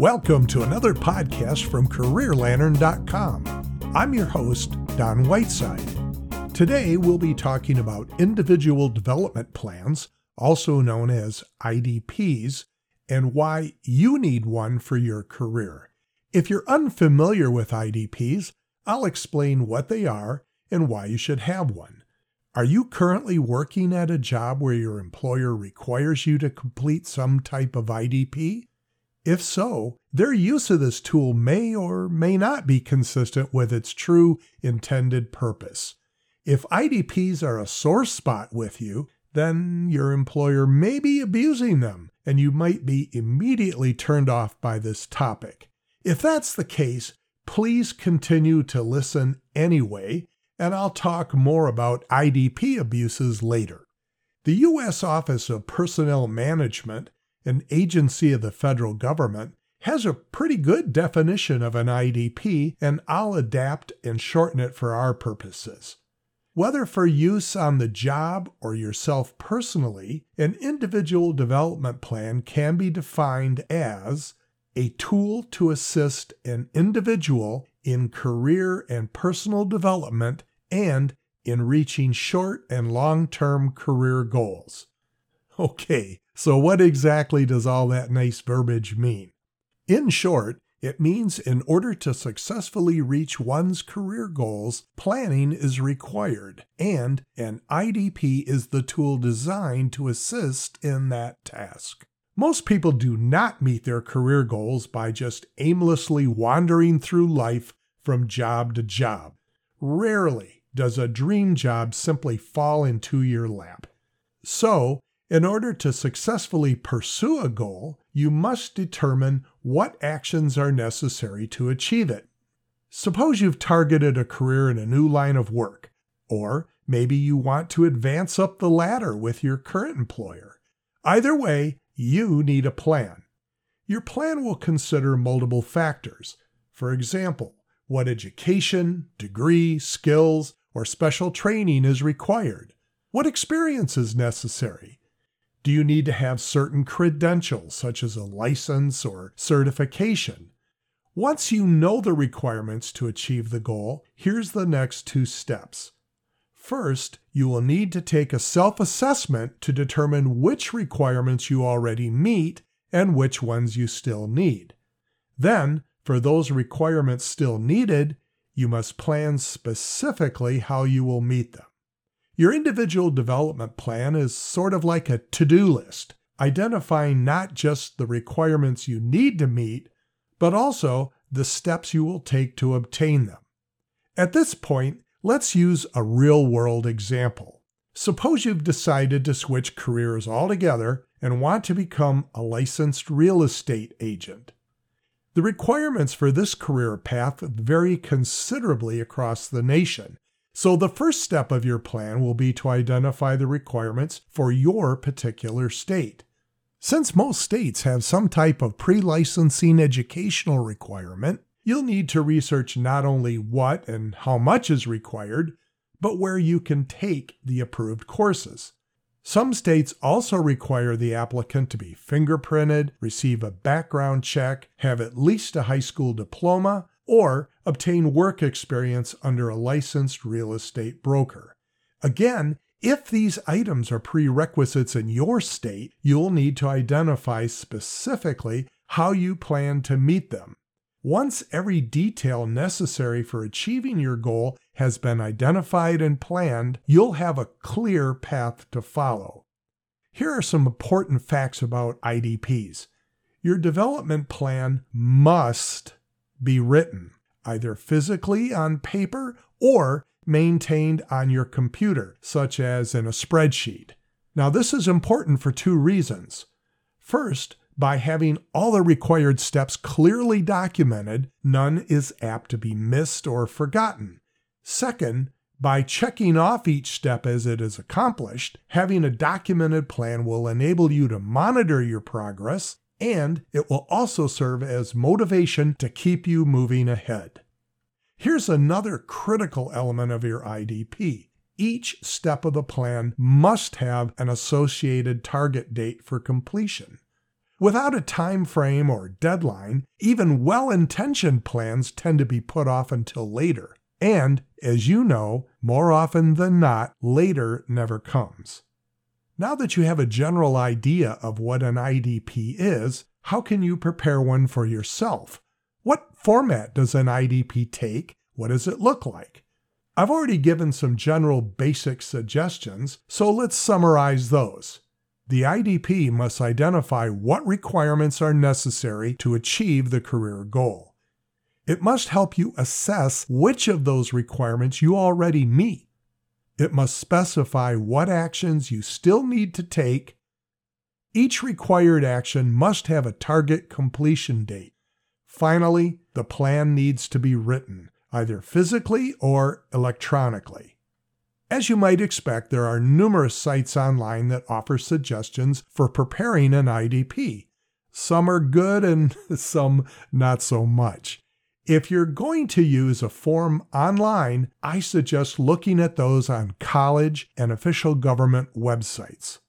Welcome to another podcast from CareerLantern.com. I'm your host, Don Whiteside. Today we'll be talking about individual development plans, also known as IDPs, and why you need one for your career. If you're unfamiliar with IDPs, I'll explain what they are and why you should have one. Are you currently working at a job where your employer requires you to complete some type of IDP? If so, their use of this tool may or may not be consistent with its true intended purpose. If IDPs are a sore spot with you, then your employer may be abusing them, and you might be immediately turned off by this topic. If that's the case, please continue to listen anyway, and I'll talk more about IDP abuses later. The U.S. Office of Personnel Management an agency of the federal government, has a pretty good definition of an IDP, and I'll adapt and shorten it for our purposes. Whether for use on the job or yourself personally, an individual development plan can be defined as a tool to assist an individual in career and personal development and in reaching short and long term career goals. Okay, so what exactly does all that nice verbiage mean? In short, it means in order to successfully reach one's career goals, planning is required, and an IDP is the tool designed to assist in that task. Most people do not meet their career goals by just aimlessly wandering through life from job to job. Rarely does a dream job simply fall into your lap. So, in order to successfully pursue a goal, you must determine what actions are necessary to achieve it. Suppose you've targeted a career in a new line of work, or maybe you want to advance up the ladder with your current employer. Either way, you need a plan. Your plan will consider multiple factors. For example, what education, degree, skills, or special training is required, what experience is necessary, do you need to have certain credentials, such as a license or certification? Once you know the requirements to achieve the goal, here's the next two steps. First, you will need to take a self assessment to determine which requirements you already meet and which ones you still need. Then, for those requirements still needed, you must plan specifically how you will meet them. Your individual development plan is sort of like a to do list, identifying not just the requirements you need to meet, but also the steps you will take to obtain them. At this point, let's use a real world example. Suppose you've decided to switch careers altogether and want to become a licensed real estate agent. The requirements for this career path vary considerably across the nation, so, the first step of your plan will be to identify the requirements for your particular state. Since most states have some type of pre licensing educational requirement, you'll need to research not only what and how much is required, but where you can take the approved courses. Some states also require the applicant to be fingerprinted, receive a background check, have at least a high school diploma, or obtain work experience under a licensed real estate broker. Again, if these items are prerequisites in your state, you'll need to identify specifically how you plan to meet them. Once every detail necessary for achieving your goal has been identified and planned, you'll have a clear path to follow. Here are some important facts about IDPs. Your development plan must be written, either physically on paper or maintained on your computer, such as in a spreadsheet. Now, this is important for two reasons. First, by having all the required steps clearly documented, none is apt to be missed or forgotten. Second, by checking off each step as it is accomplished, having a documented plan will enable you to monitor your progress and it will also serve as motivation to keep you moving ahead. Here's another critical element of your IDP each step of the plan must have an associated target date for completion. Without a time frame or deadline, even well-intentioned plans tend to be put off until later. And, as you know, more often than not, later never comes. Now that you have a general idea of what an IDP is, how can you prepare one for yourself? What format does an IDP take? What does it look like? I've already given some general basic suggestions, so let's summarize those. The IDP must identify what requirements are necessary to achieve the career goal. It must help you assess which of those requirements you already meet. It must specify what actions you still need to take. Each required action must have a target completion date. Finally, the plan needs to be written, either physically or electronically. As you might expect, there are numerous sites online that offer suggestions for preparing an IDP. Some are good and some not so much. If you're going to use a form online, I suggest looking at those on college and official government websites.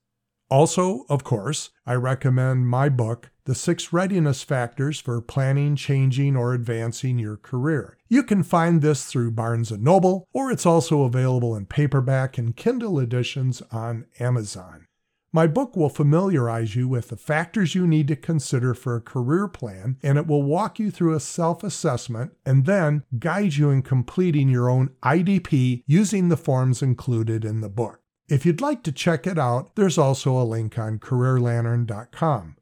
Also, of course, I recommend my book, The Six Readiness Factors for Planning, Changing, or Advancing Your Career. You can find this through Barnes & Noble, or it's also available in paperback and Kindle editions on Amazon. My book will familiarize you with the factors you need to consider for a career plan, and it will walk you through a self assessment and then guide you in completing your own IDP using the forms included in the book. If you'd like to check it out, there's also a link on careerlantern.com.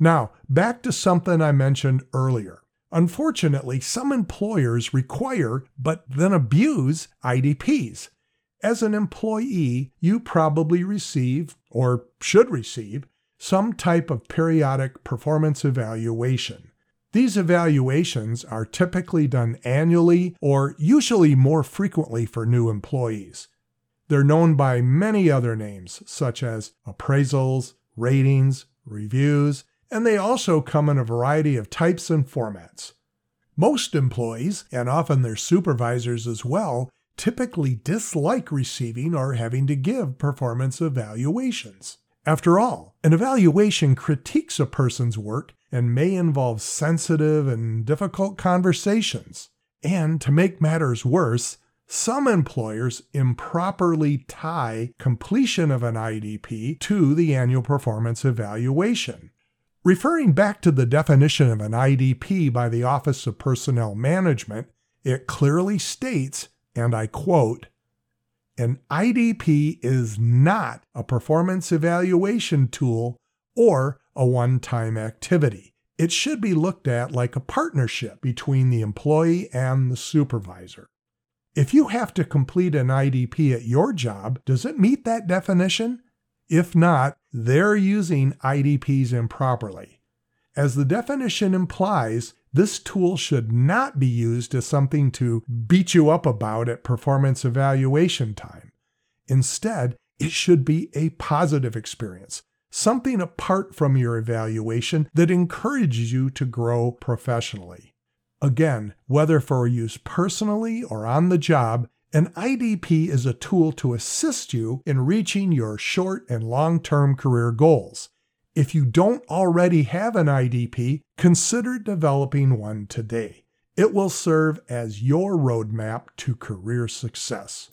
Now, back to something I mentioned earlier. Unfortunately, some employers require but then abuse IDPs. As an employee, you probably receive, or should receive, some type of periodic performance evaluation. These evaluations are typically done annually or usually more frequently for new employees. They're known by many other names, such as appraisals, ratings, reviews, and they also come in a variety of types and formats. Most employees, and often their supervisors as well, typically dislike receiving or having to give performance evaluations. After all, an evaluation critiques a person's work and may involve sensitive and difficult conversations. And to make matters worse, some employers improperly tie completion of an IDP to the annual performance evaluation. Referring back to the definition of an IDP by the Office of Personnel Management, it clearly states, and I quote, an IDP is not a performance evaluation tool or a one time activity. It should be looked at like a partnership between the employee and the supervisor. If you have to complete an IDP at your job, does it meet that definition? If not, they're using IDPs improperly. As the definition implies, this tool should not be used as something to beat you up about at performance evaluation time. Instead, it should be a positive experience, something apart from your evaluation that encourages you to grow professionally. Again, whether for use personally or on the job, an IDP is a tool to assist you in reaching your short and long term career goals. If you don't already have an IDP, consider developing one today. It will serve as your roadmap to career success.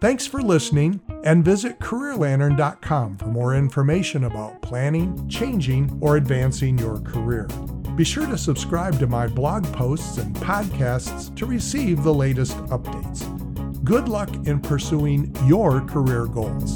Thanks for listening, and visit CareerLantern.com for more information about planning, changing, or advancing your career. Be sure to subscribe to my blog posts and podcasts to receive the latest updates. Good luck in pursuing your career goals.